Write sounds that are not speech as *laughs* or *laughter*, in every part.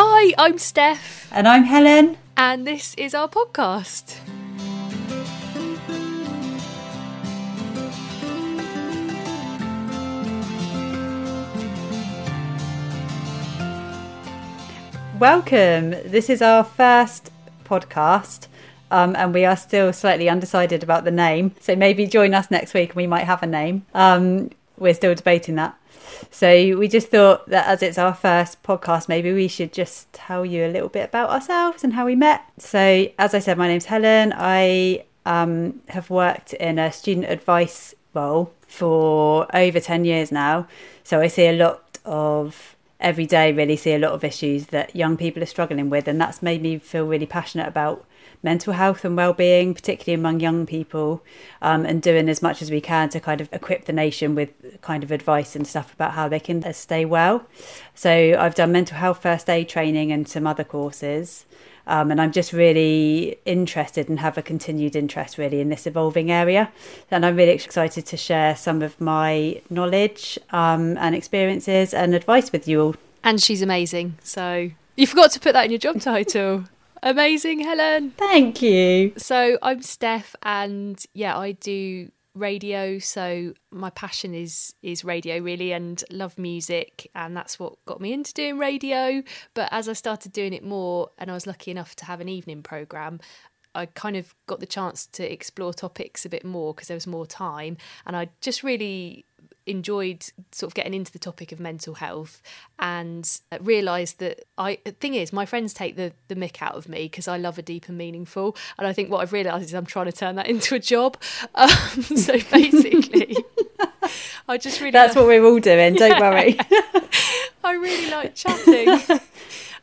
Hi, I'm Steph. And I'm Helen. And this is our podcast. Welcome. This is our first podcast. Um, and we are still slightly undecided about the name. So maybe join us next week and we might have a name. Um, we're still debating that. So we just thought that as it's our first podcast, maybe we should just tell you a little bit about ourselves and how we met. So, as I said, my name's Helen. I um, have worked in a student advice role for over 10 years now. So I see a lot of every day really see a lot of issues that young people are struggling with and that's made me feel really passionate about mental health and well-being particularly among young people um, and doing as much as we can to kind of equip the nation with kind of advice and stuff about how they can stay well so i've done mental health first aid training and some other courses um, and I'm just really interested and have a continued interest really in this evolving area. And I'm really excited to share some of my knowledge um, and experiences and advice with you all. And she's amazing. So you forgot to put that in your job *laughs* title. Amazing, Helen. Thank you. So I'm Steph, and yeah, I do radio so my passion is is radio really and love music and that's what got me into doing radio but as I started doing it more and I was lucky enough to have an evening program I kind of got the chance to explore topics a bit more because there was more time and I just really enjoyed sort of getting into the topic of mental health and realised that I the thing is my friends take the the mick out of me because I love a deep and meaningful. And I think what I've realised is I'm trying to turn that *laughs* into a job. Um, *laughs* so basically I just really that's like, what we're all doing don't yeah, worry. *laughs* I really like chatting.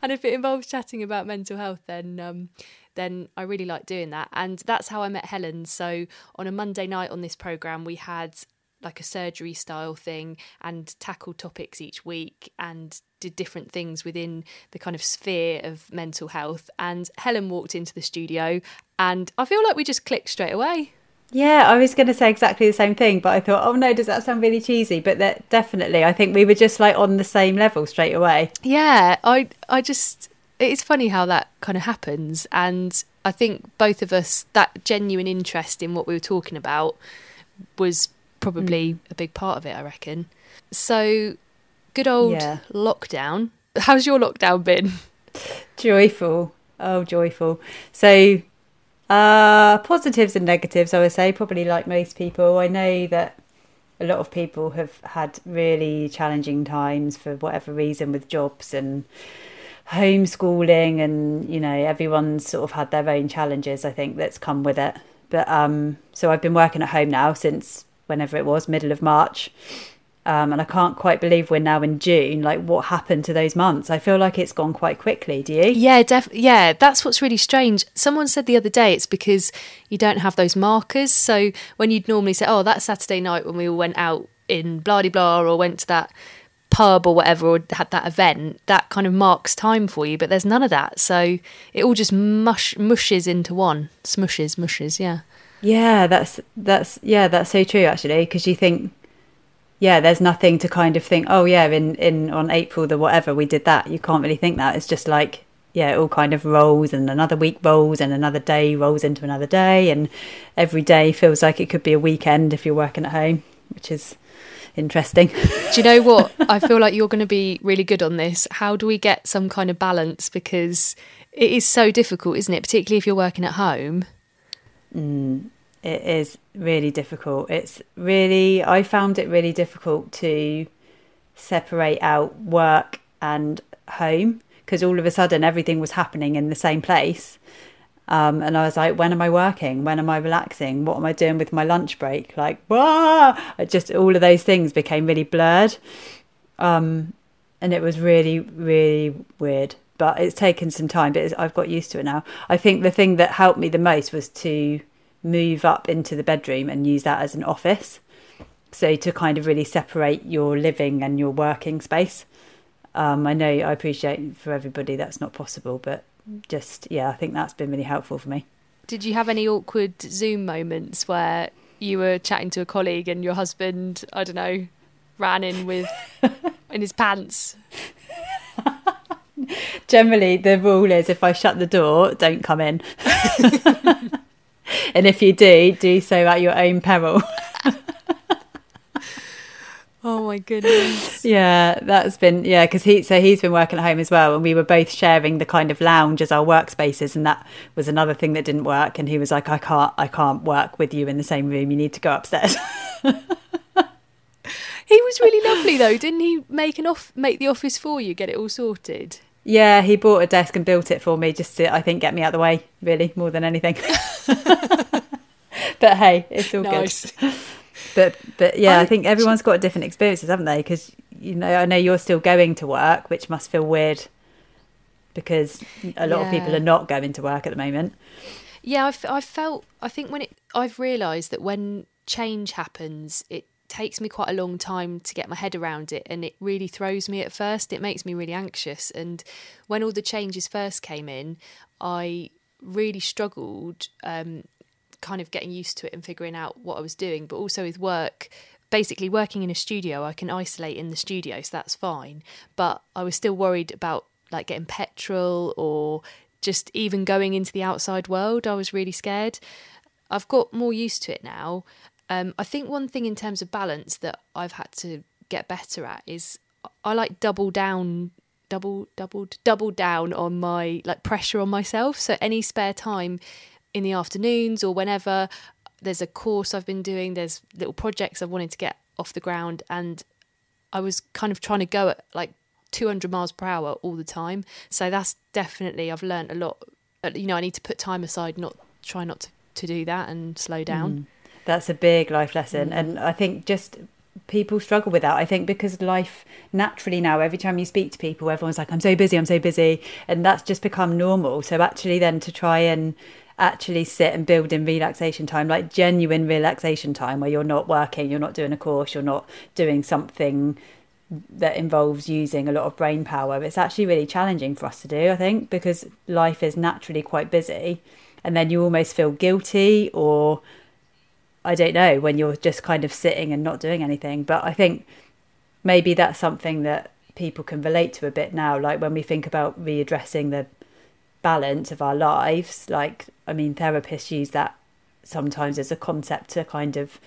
And if it involves chatting about mental health then um, then I really like doing that. And that's how I met Helen. So on a Monday night on this program, we had like a surgery style thing and tackled topics each week and did different things within the kind of sphere of mental health. And Helen walked into the studio, and I feel like we just clicked straight away. Yeah, I was going to say exactly the same thing, but I thought, oh no, does that sound really cheesy? But that definitely, I think we were just like on the same level straight away. Yeah, I, I just, it's funny how that kind of happens, and I think both of us that genuine interest in what we were talking about was probably mm. a big part of it, I reckon. So, good old yeah. lockdown. How's your lockdown been? Joyful. Oh, joyful. So, uh, positives and negatives, I would say, probably like most people. I know that a lot of people have had really challenging times for whatever reason with jobs and homeschooling and you know everyone's sort of had their own challenges i think that's come with it but um so i've been working at home now since whenever it was, middle of March. Um, and I can't quite believe we're now in June. Like, what happened to those months? I feel like it's gone quite quickly. Do you? Yeah, def- yeah. That's what's really strange. Someone said the other day it's because you don't have those markers. So when you'd normally say, "Oh, that Saturday night when we went out in blah blah or went to that pub or whatever or had that event," that kind of marks time for you. But there's none of that. So it all just mush mushes into one. Smushes, mushes. Yeah. Yeah, that's that's yeah, that's so true actually because you think yeah, there's nothing to kind of think, oh yeah, in in on April the whatever we did that. You can't really think that. It's just like yeah, it all kind of rolls and another week rolls and another day rolls into another day and every day feels like it could be a weekend if you're working at home, which is interesting. do you know what? *laughs* I feel like you're going to be really good on this. How do we get some kind of balance because it is so difficult, isn't it? Particularly if you're working at home. Mm, it is really difficult. It's really, I found it really difficult to separate out work and home because all of a sudden everything was happening in the same place. Um, and I was like, when am I working? When am I relaxing? What am I doing with my lunch break? Like, wow! just all of those things became really blurred. Um, and it was really, really weird. But it's taken some time, but I've got used to it now. I think the thing that helped me the most was to move up into the bedroom and use that as an office. So to kind of really separate your living and your working space. Um, I know I appreciate for everybody that's not possible, but just yeah, I think that's been really helpful for me. Did you have any awkward Zoom moments where you were chatting to a colleague and your husband, I don't know, ran in with *laughs* in his pants? *laughs* Generally, the rule is if I shut the door, don't come in. *laughs* and if you do, do so at your own peril. *laughs* Oh my goodness. Yeah, that's been yeah because he so he's been working at home as well, and we were both sharing the kind of lounge as our workspaces, and that was another thing that didn't work. And he was like, "I can't, I can't work with you in the same room. You need to go upstairs." he was really lovely though, didn't he? Make an off, make the office for you, get it all sorted. Yeah, he bought a desk and built it for me just to, I think, get me out of the way, really, more than anything. *laughs* but hey, it's all nice. good but but yeah, I, I think everyone's got different experiences, haven't they? Because you know, I know you're still going to work, which must feel weird because a lot yeah. of people are not going to work at the moment. Yeah, I've, i felt. I think when it, I've realised that when change happens, it takes me quite a long time to get my head around it, and it really throws me at first. It makes me really anxious, and when all the changes first came in, I really struggled um, kind of getting used to it and figuring out what I was doing, but also with work. Basically, working in a studio, I can isolate in the studio, so that's fine. But I was still worried about like getting petrol or just even going into the outside world. I was really scared. I've got more used to it now. Um, I think one thing in terms of balance that I've had to get better at is I like double down double doubled double down on my like pressure on myself so any spare time in the afternoons or whenever there's a course I've been doing, there's little projects I've wanted to get off the ground, and I was kind of trying to go at like 200 miles per hour all the time. So that's definitely I've learned a lot. You know, I need to put time aside, not try not to, to do that and slow down. Mm. That's a big life lesson, mm. and I think just people struggle with that. I think because life naturally now, every time you speak to people, everyone's like, "I'm so busy, I'm so busy," and that's just become normal. So actually, then to try and actually sit and build in relaxation time, like genuine relaxation time where you're not working, you're not doing a course, you're not doing something that involves using a lot of brain power. It's actually really challenging for us to do, I think, because life is naturally quite busy. And then you almost feel guilty or I don't know, when you're just kind of sitting and not doing anything. But I think maybe that's something that people can relate to a bit now. Like when we think about readdressing the balance of our lives, like I mean, therapists use that sometimes as a concept to kind of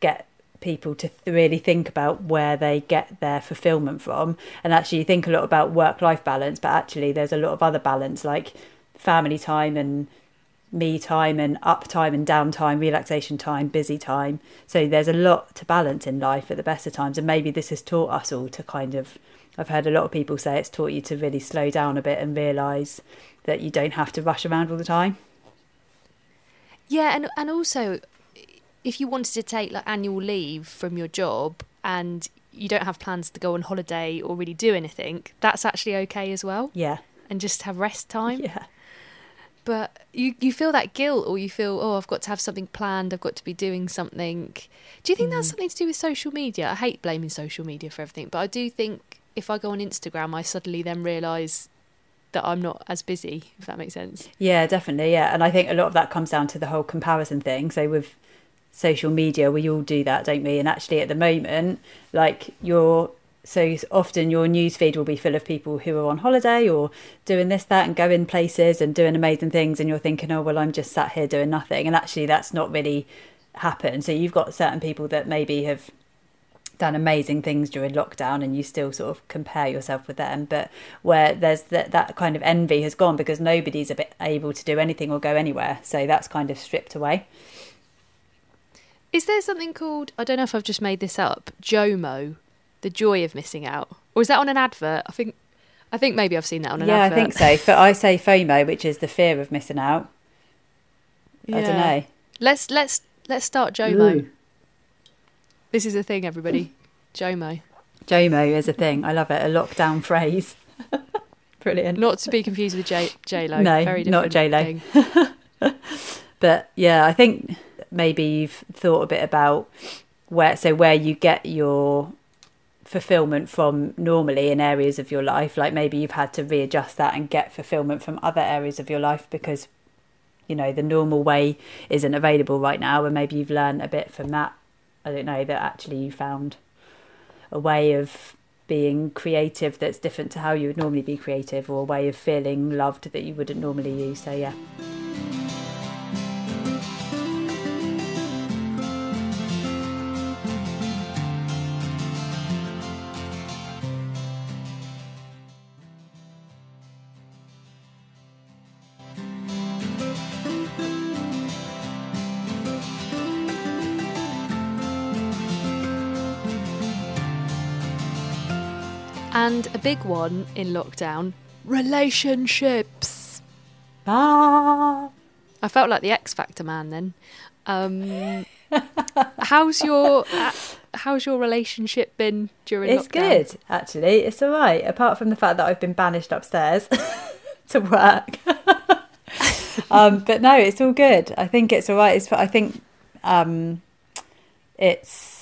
get people to really think about where they get their fulfillment from. And actually, you think a lot about work life balance, but actually, there's a lot of other balance like family time and me time and up time and down time, relaxation time, busy time. So there's a lot to balance in life at the best of times. And maybe this has taught us all to kind of, I've heard a lot of people say it's taught you to really slow down a bit and realise that you don't have to rush around all the time. Yeah, and and also if you wanted to take like annual leave from your job and you don't have plans to go on holiday or really do anything, that's actually okay as well. Yeah. And just have rest time. *laughs* Yeah. But you, you feel that guilt or you feel, oh, I've got to have something planned, I've got to be doing something. Do you think mm. that's something to do with social media? I hate blaming social media for everything, but I do think if I go on Instagram, I suddenly then realise that I'm not as busy, if that makes sense. Yeah, definitely. Yeah. And I think a lot of that comes down to the whole comparison thing. So with social media, we all do that, don't we? And actually, at the moment, like you're so often your news feed will be full of people who are on holiday or doing this, that, and going places and doing amazing things. And you're thinking, oh, well, I'm just sat here doing nothing. And actually, that's not really happened. So you've got certain people that maybe have done amazing things during lockdown and you still sort of compare yourself with them but where there's that that kind of envy has gone because nobody's a bit able to do anything or go anywhere so that's kind of stripped away is there something called i don't know if i've just made this up jomo the joy of missing out or is that on an advert i think i think maybe i've seen that on an yeah advert. i think so but i say fomo which is the fear of missing out yeah. i don't know let's let's let's start jomo Ooh. This is a thing, everybody. *laughs* JOMO. JOMO is a thing. I love it. A lockdown phrase. *laughs* Brilliant. Not to be confused with J J Lo. No, Very not J Lo. *laughs* but yeah, I think maybe you've thought a bit about where so where you get your fulfillment from normally in areas of your life like maybe you've had to readjust that and get fulfillment from other areas of your life because you know the normal way isn't available right now and maybe you've learned a bit from that I don't know that actually you found a way of being creative that's different to how you would normally be creative or a way of feeling loved that you wouldn't normally use. So, yeah. And a big one in lockdown relationships. Ah. I felt like the X Factor man then. Um, *laughs* how's your uh, how's your relationship been during It's lockdown? good, actually. It's all right, apart from the fact that I've been banished upstairs *laughs* to work. *laughs* um, but no, it's all good. I think it's all right. It's, I think um, it's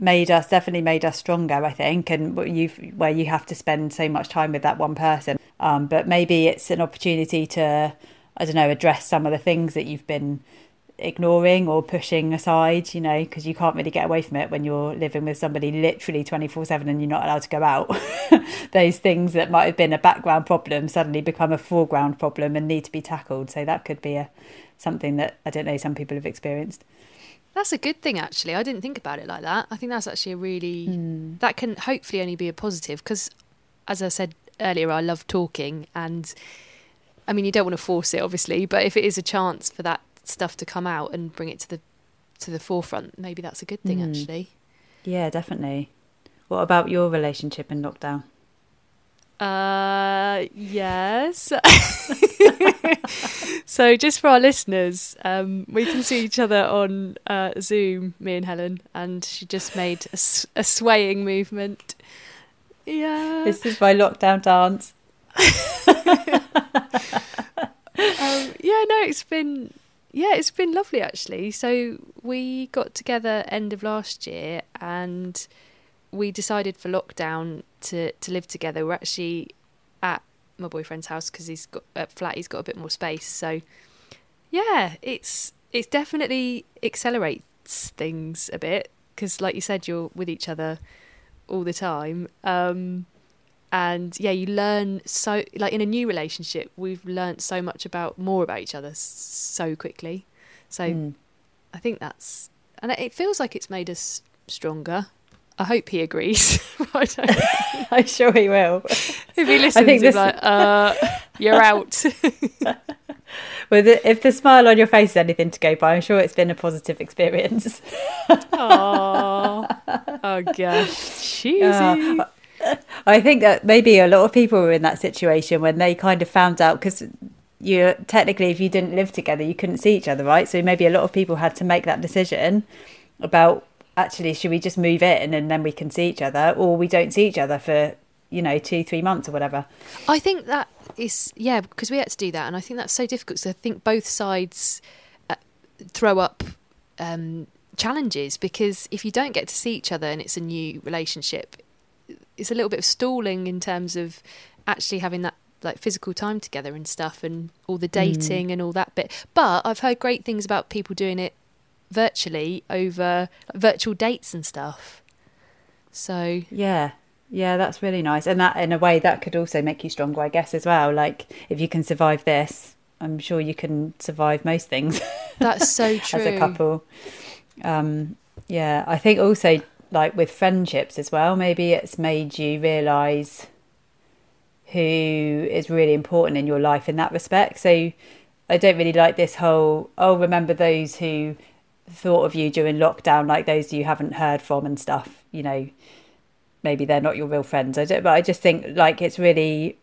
made us definitely made us stronger. I think, and you where you have to spend so much time with that one person. Um, but maybe it's an opportunity to, I don't know, address some of the things that you've been ignoring or pushing aside, you know, because you can't really get away from it when you're living with somebody literally 24 7 and you're not allowed to go out. *laughs* Those things that might have been a background problem suddenly become a foreground problem and need to be tackled. So that could be a something that I don't know some people have experienced. That's a good thing, actually. I didn't think about it like that. I think that's actually a really that can hopefully only be a positive because, as I said earlier, I love talking, and I mean, you don't want to force it, obviously, but if it is a chance for that stuff to come out and bring it to the to the forefront, maybe that's a good thing, Mm. actually. Yeah, definitely. What about your relationship in lockdown? Uh, yes. *laughs* *laughs* so, just for our listeners, um, we can see each other on uh, Zoom, me and Helen, and she just made a swaying movement. Yeah. This is my lockdown dance. *laughs* um, yeah, no, it's been yeah, it's been lovely actually. So we got together end of last year, and we decided for lockdown to to live together. We're actually at my boyfriend's house because he's got a flat. He's got a bit more space. So yeah, it's it's definitely accelerates things a bit because, like you said, you're with each other all the time. Um, and yeah, you learn so like in a new relationship, we've learned so much about more about each other so quickly. So Mm. I think that's and it feels like it's made us stronger. I hope he agrees. *laughs* I don't know. *laughs* I'm sure he will. *laughs* If he listens, think he's this- like, uh, "You're out." *laughs* Well, the, if the smile on your face is anything to go by, I'm sure it's been a positive experience. Aww. Oh gosh, cheesy. Uh, I think that maybe a lot of people were in that situation when they kind of found out because you technically, if you didn't live together, you couldn't see each other, right? So maybe a lot of people had to make that decision about actually, should we just move in and then we can see each other, or we don't see each other for you know two, three months or whatever. I think that is yeah because we had to do that, and I think that's so difficult. So I think both sides uh, throw up um, challenges because if you don't get to see each other and it's a new relationship, it's a little bit of stalling in terms of actually having that like physical time together and stuff, and all the dating and all that bit. But I've heard great things about people doing it virtually over like, virtual dates and stuff. So Yeah. Yeah, that's really nice. And that in a way that could also make you stronger, I guess, as well. Like if you can survive this, I'm sure you can survive most things *laughs* that's so true. *laughs* as a couple. Um yeah, I think also like with friendships as well, maybe it's made you realize who is really important in your life in that respect. So I don't really like this whole oh remember those who thought of you during lockdown like those you haven't heard from and stuff, you know, maybe they're not your real friends. I don't, but I just think like it's really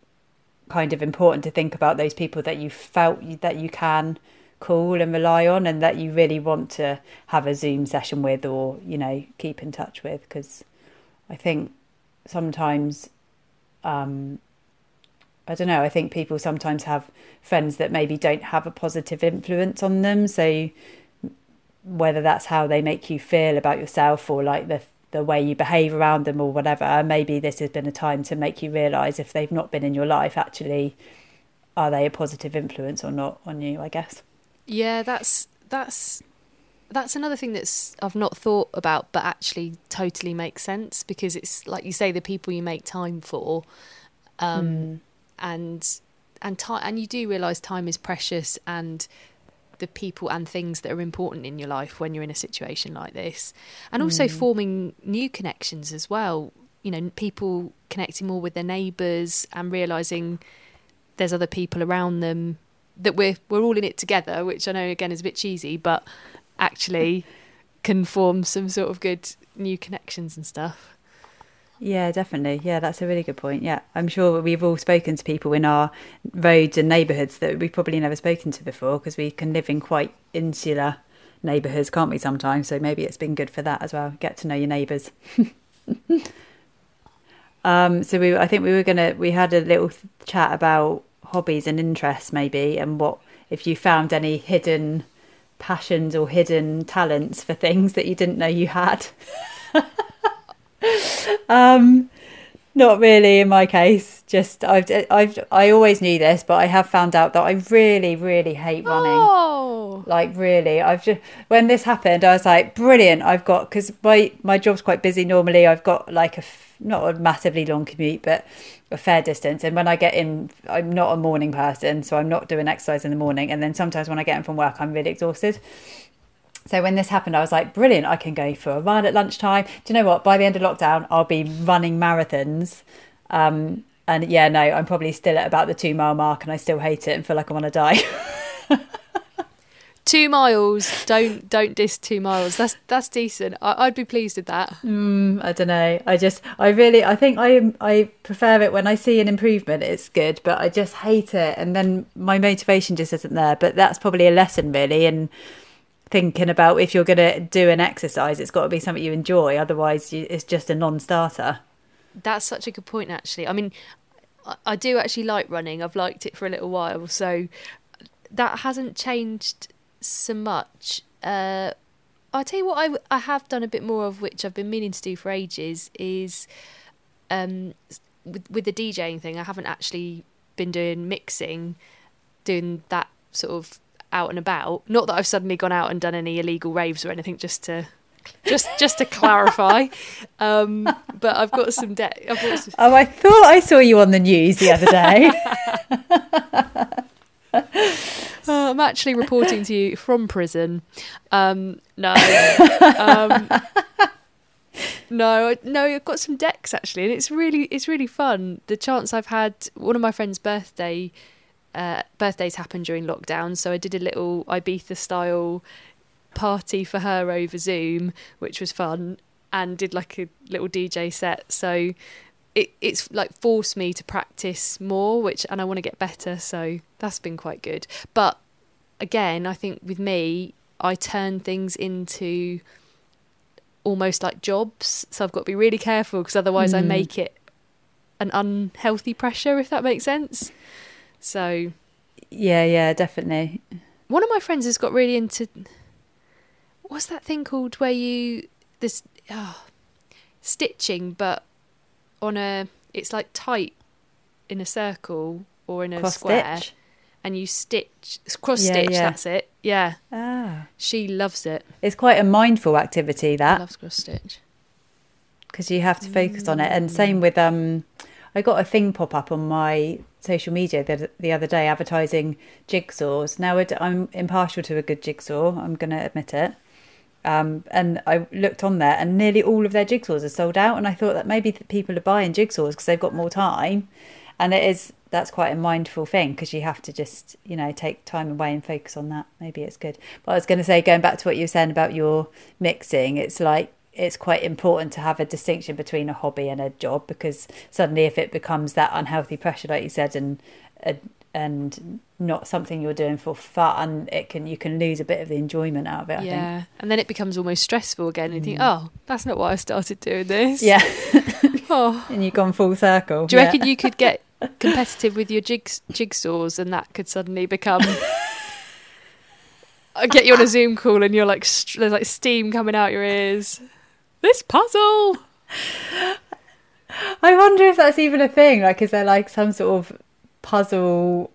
kind of important to think about those people that you felt that you can call and rely on, and that you really want to have a Zoom session with, or you know, keep in touch with. Because I think sometimes, um, I don't know. I think people sometimes have friends that maybe don't have a positive influence on them. So whether that's how they make you feel about yourself or like the the way you behave around them or whatever maybe this has been a time to make you realize if they've not been in your life actually are they a positive influence or not on you i guess Yeah, that's that's that's another thing that's I've not thought about, but actually totally makes sense because it's like you say, the people you make time for, um, Mm. and and time, and you do realize time is precious, and the people and things that are important in your life when you're in a situation like this, and also mm. forming new connections as well. You know, people connecting more with their neighbours and realizing there's other people around them that we're we're all in it together, which I know again is a bit cheesy, but actually can form some sort of good new connections and stuff. Yeah, definitely. Yeah, that's a really good point. Yeah, I'm sure we've all spoken to people in our roads and neighbourhoods that we've probably never spoken to before because we can live in quite insular neighbourhoods, can't we, sometimes? So maybe it's been good for that as well. Get to know your neighbours. *laughs* um, so we, I think we were gonna, we had a little chat about hobbies and interests, maybe, and what if you found any hidden passions or hidden talents for things that you didn't know you had. *laughs* um, not really in my case. Just I've I've I always knew this, but I have found out that I really really hate running. Oh, Like really, I've just when this happened, I was like, brilliant. I've got because my my job's quite busy normally. I've got like a not a massively long commute, but a fair distance. And when I get in, I'm not a morning person, so I'm not doing exercise in the morning. And then sometimes when I get in from work, I'm really exhausted. So when this happened, I was like, brilliant, I can go for a run at lunchtime. Do you know what? By the end of lockdown, I'll be running marathons. Um, and yeah, no, I'm probably still at about the two mile mark and I still hate it and feel like I want to die. *laughs* two miles. Don't don't diss two miles. That's that's decent. I, I'd be pleased with that. I don't know. I just, I really, I think I, I prefer it when I see an improvement. It's good, but I just hate it, and then my motivation just isn't there. But that's probably a lesson, really, in thinking about if you're going to do an exercise, it's got to be something you enjoy. Otherwise, you, it's just a non-starter. That's such a good point, actually. I mean, I, I do actually like running. I've liked it for a little while, so that hasn't changed so much. Uh, I'll tell you what I, I have done a bit more of, which I've been meaning to do for ages, is um, with, with the DJing thing. I haven't actually been doing mixing, doing that sort of out and about. Not that I've suddenly gone out and done any illegal raves or anything, just to just just to clarify. *laughs* Um, but I've got some debt. Some, Oh, I thought I saw you on the news the other day. Oh, *laughs* *laughs* I'm actually reporting to you from prison. Um, no, um, no, no. I've got some decks actually, and it's really, it's really fun. The chance I've had, one of my friend's birthday, uh, birthdays happened during lockdown, so I did a little Ibiza style party for her over Zoom, which was fun, and did like a little DJ set. So it, it's like forced me to practice more, which and I want to get better. So that's been quite good. But again, I think with me, I turn things into almost like jobs. So I've got to be really careful because otherwise I Mm. make it an unhealthy pressure, if that makes sense. So yeah, yeah, definitely. one of my friends has got really into what's that thing called where you this oh, stitching but on a it's like tight in a circle or in a Cross square stitch. and you stitch cross Yeah, stitch yeah. that's it yeah Ah, she loves it it's quite a mindful activity that. loves cross stitch because you have to focus on it. And same with um, I got a thing pop up on my social media the, the other day advertising jigsaws. Now I'm impartial to a good jigsaw. I'm going to admit it. Um, and I looked on there, and nearly all of their jigsaws are sold out. And I thought that maybe people are buying jigsaws because they've got more time. And it is that's quite a mindful thing because you have to just you know take time away and focus on that. Maybe it's good. But I was going to say, going back to what you were saying about your mixing, it's like it's quite important to have a distinction between a hobby and a job because suddenly if it becomes that unhealthy pressure like you said and uh, and not something you're doing for fun it can you can lose a bit of the enjoyment out of it i yeah and then it becomes almost stressful again. And you think mm. oh that's not why i started doing this. Think yeah. *laughs* Oh. *laughs* And you've gone full circle. Do you Yeah. reckon you could get *laughs* competitive with your jigs, jigsaws and that could suddenly become I get you on a Zoom call and you're like there's like steam coming out your ears. This puzzle. i wonder if that's even a thing like is there like some sort of puzzle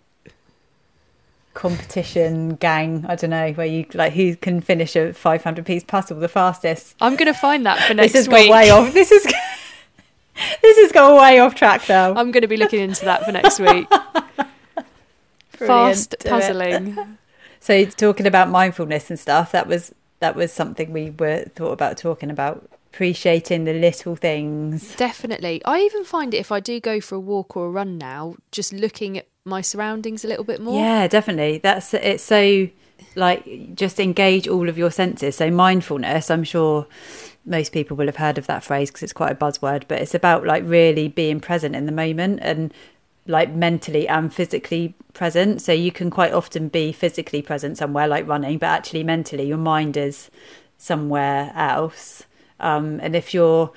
competition gang. I don't know where you like who can finish a 500 piece puzzle the fastest. I'm going to find that for next this has week. gone way off. This is *laughs* this has gone way off track now. I'm going to be looking into that for next week. *laughs* Fast puzzling. *laughs* So talking about mindfulness and stuff, that was that was something we were thought about talking about. Appreciating the little things. Definitely. I even find it if I do go for a walk or a run now, just looking at my surroundings a little bit more. Yeah, definitely. That's it's so like just engage all of your senses. So mindfulness, I'm sure most people will have heard of that phrase because it's quite a buzzword, but it's about like really being present in the moment and like mentally and physically present. So you can quite often be physically present somewhere like running, but actually mentally your mind is somewhere else. Um, and if you're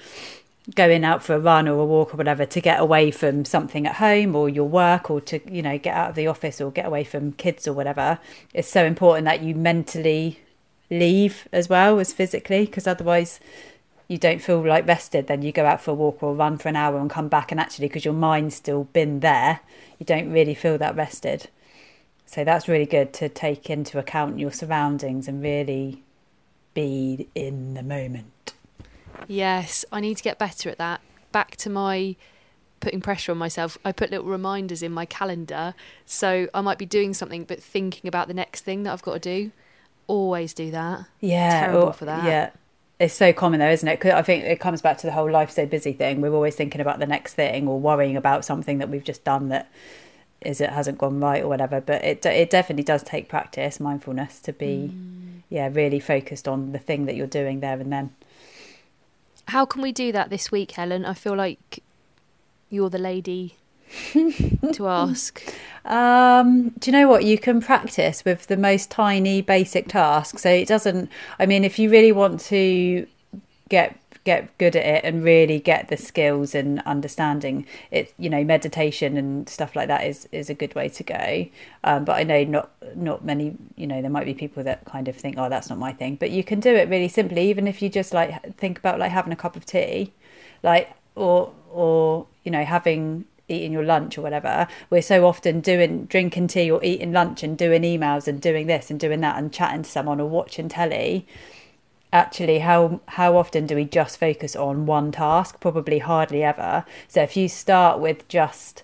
going out for a run or a walk or whatever to get away from something at home or your work or to you know get out of the office or get away from kids or whatever it's so important that you mentally leave as well as physically because otherwise you don't feel like rested. Then you go out for a walk or a run for an hour and come back and actually because your mind's still been there you don't really feel that rested. So that's really good to take into account your surroundings and really be in the moment Yes, I need to get better at that. Back to my putting pressure on myself. I put little reminders in my calendar. So I might be doing something but thinking about the next thing that I've got to do. Always do that. Yeah, Terrible or- for that. Yeah, it's so common though, isn't it? 'Cause I think it comes back to the whole life so busy thing. We're always thinking about the next thing or worrying about something that we've just done that is it hasn't gone right or whatever. But it it definitely does take practice, mindfulness, to be Mm. yeah really focused on the thing that you're doing there and then. How can we do that this week, Helen? I feel like you're the lady *laughs* to ask. Um, do you know what? You can practice with the most tiny basic task. So it doesn't, I mean, if you really want to get get good at it and really get the skills and understanding. It you know meditation and stuff like that is is a good way to go. Um, but i know not not many you know there might be people that kind of think oh that's not my thing. But you can do it really simply even if you just like think about like having a cup of tea like or or you know having eating your lunch or whatever. We're so often doing drinking tea or eating lunch and doing emails and doing this and doing that and chatting to someone or watching telly actually how how often do we just focus on one task? Probably hardly ever. So if you start with just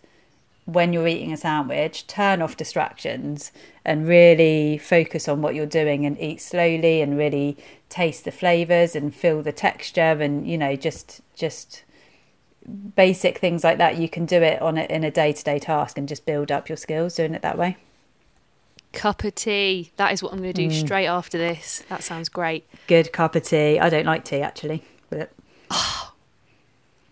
when you're eating a sandwich turn off distractions and really focus on what you're doing and eat slowly and really taste the flavors and feel the texture and you know just just basic things like that. You can do it on it in a day-to-day task and just build up your skills doing it that way Cup of tea. That is what I'm going to do Mm. straight after this. That sounds great. good cup of tea i don't like tea actually but *sighs*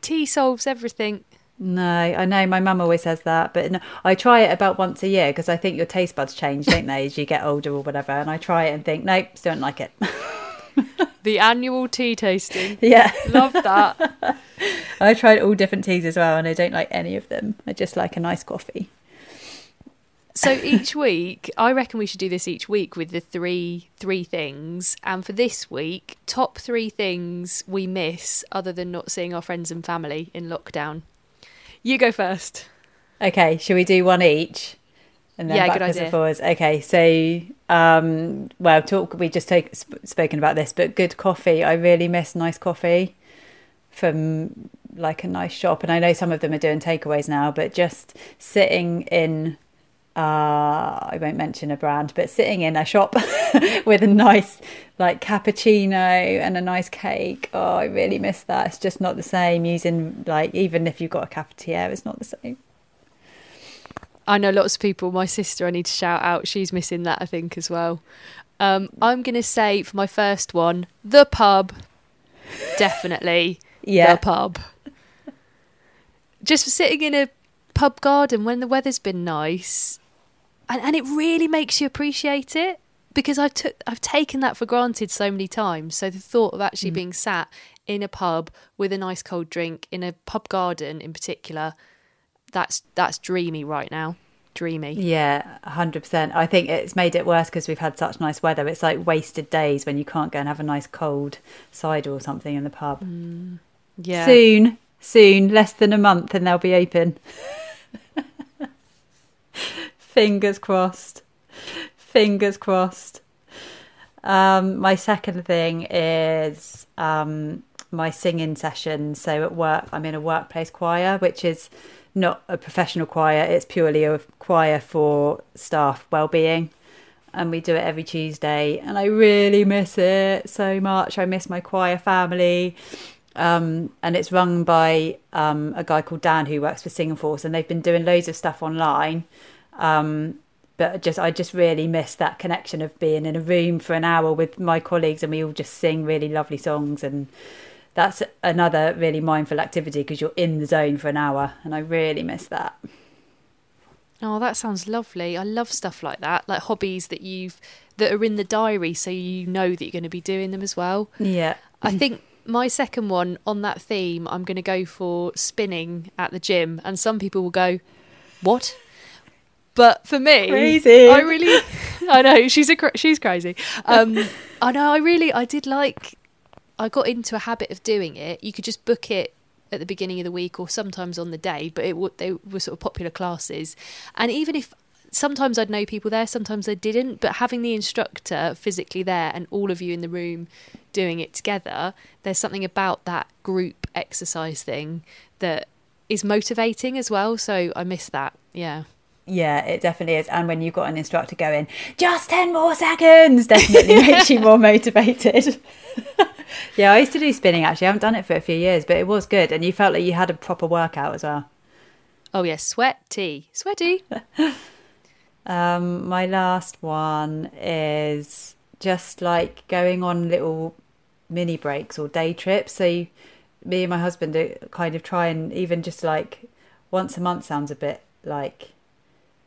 Tea solves everything. No, I know my mum always says that, but no, I try it about once a year because I think your taste buds change, don't they, as you get older or whatever. And I try it and think, nope, still don't like it. *laughs* The annual tea tasting. yeah, Love that. *laughs* I tried all different teas as well, and I don't like any of them. I just like a nice coffee. So each week, I reckon we should do this each week with the three three things. And for this week, top three things we miss other than not seeing our friends and family in lockdown. You go first. Okay, shall we do one each? And then Yeah, good backwards idea. and forwards. Okay, so um, well, talk. We just take sp- spoken about this, but good coffee. I really miss nice coffee from like a nice shop, and I know some of them are doing takeaways now, but just sitting in. Uh, I won't mention a brand, but sitting in a shop *laughs* with a nice like cappuccino and a nice cake. Oh, I really miss that. It's just not the same using like even if you've got a cafetiere, it's not the same. I know lots of people. My sister, I need to shout out. She's missing that, I think, as well. Um, I'm going to say for my first one, the pub. Definitely *laughs* Yeah. the pub. Just for sitting in a pub garden when the weather's been nice, and and it really makes you appreciate it because I took I've taken that for granted so many times. So the thought of actually mm. being sat in a pub with a nice cold drink in a pub garden in particular, that's that's dreamy right now. Dreamy. Yeah, hundred percent. I think it's made it worse because we've had such nice weather. It's like wasted days when you can't go and have a nice cold cider or something in the pub. Mm. Yeah. Soon, soon, less than a month, and they'll be open. *laughs* Fingers crossed. Fingers crossed. Um, my second thing is um, my singing session. So at work, I'm in a workplace choir, which is not a professional choir. It's purely a choir for staff well-being, and we do it every Tuesday. And I really miss it so much. I miss my choir family. Um, and it's run by um, a guy called Dan who works for Singing Force, and they've been doing loads of stuff online. Um, but just I just really miss that connection of being in a room for an hour with my colleagues, and we all just sing really lovely songs, and that's another really mindful activity because you're in the zone for an hour, and I really miss that. Oh, that sounds lovely. I love stuff like that, like hobbies that you've that are in the diary, so you know that you're going to be doing them as well. Yeah, I think my second one on that theme, I'm going to go for spinning at the gym, and some people will go, "What?" But for me, crazy. I really, *laughs* I know she's a she's crazy. Um, *laughs* I know I really I did like. I got into a habit of doing it. You could just book it at the beginning of the week or sometimes on the day, but it would they were sort of popular classes, and even if sometimes I'd know people there, sometimes I didn't. But having the instructor physically there and all of you in the room doing it together, there's something about that group exercise thing that is motivating as well. So I miss that. Yeah. Yeah, it definitely is. And when you've got an instructor going, just 10 more seconds, definitely *laughs* makes you more motivated. *laughs* yeah, I used to do spinning actually. I haven't done it for a few years, but it was good. And you felt like you had a proper workout as well. Oh, yes, sweaty. Sweaty. *laughs* Um, my last one is just like going on little mini breaks or day trips. So you, me and my husband kind of try and even just like once a month sounds a bit like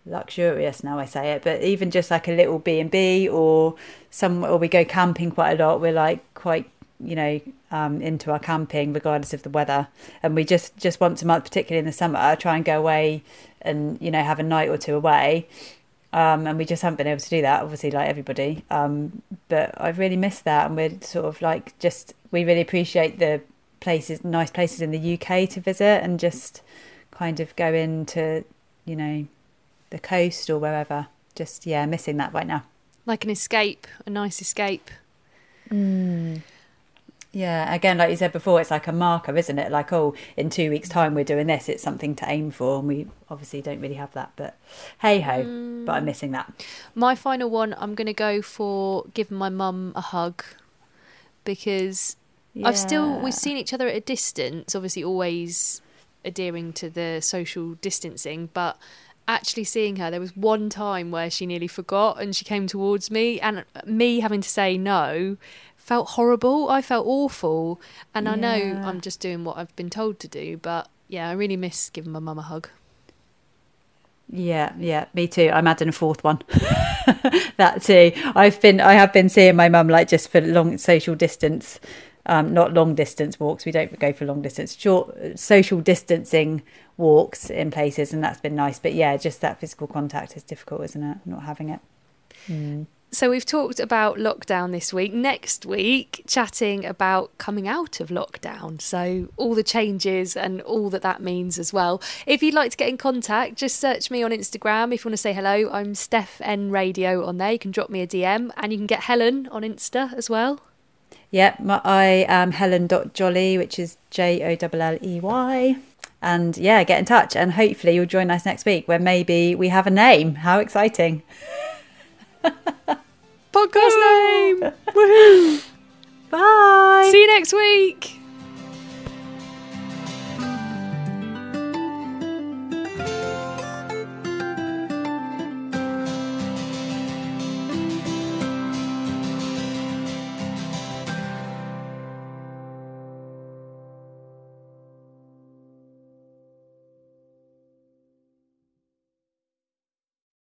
luxurious now I say it, but even just like a little B and B or some or we go camping quite a lot. We're like quite you know um, into our camping regardless of the weather, and we just just once a month, particularly in the summer, try and go away and you know have a night or two away um, and we just haven't been able to do that, obviously, like everybody. Um, but I've really missed that, and we're sort of like just we really appreciate the places, nice places in the UK to visit, and just kind of go into, you know, the coast or wherever. Just yeah, missing that right now. Like an escape, a nice escape. Mm. Yeah, again, like you said before, it's like a marker, isn't it? Like, oh, in two weeks' time we're doing this. It's something to aim for, and we obviously don't really have that. But hey ho, mm. but I'm missing that. My final one, I'm going to go for giving my mum a hug because yeah. I've still we've seen each other at a distance. Obviously, always adhering to the social distancing, but actually seeing her, there was one time where she nearly forgot and she came towards me, and me having to say no felt horrible. I felt awful. And yeah. I know I'm just doing what I've been told to do, but yeah, I really miss giving my mum a hug. Yeah, yeah, me too. I'm adding a fourth one. *laughs* that too. I've been, I have been seeing my mum like just for long social distance, um, not long distance walks. We don't go for long distance, short social distancing walks in places, and that's been nice. But yeah, just that physical contact is difficult, isn't it? Not having it. Mm. So we've talked about lockdown this week. Next week, chatting about coming out of lockdown. So all the changes and all that that means as well. If you'd like to get in contact, just search me on Instagram. If you want to say hello, I'm Steph N Radio on there. You can drop me a DM, and you can get Helen on Insta as well. Yeah, I am Helen.jolley, which is J O L L E Y. And yeah, get in touch, and hopefully you'll join us next week where maybe we have a name. How exciting! *laughs* Podcast name. *laughs* Woohoo! Bye. See you next week.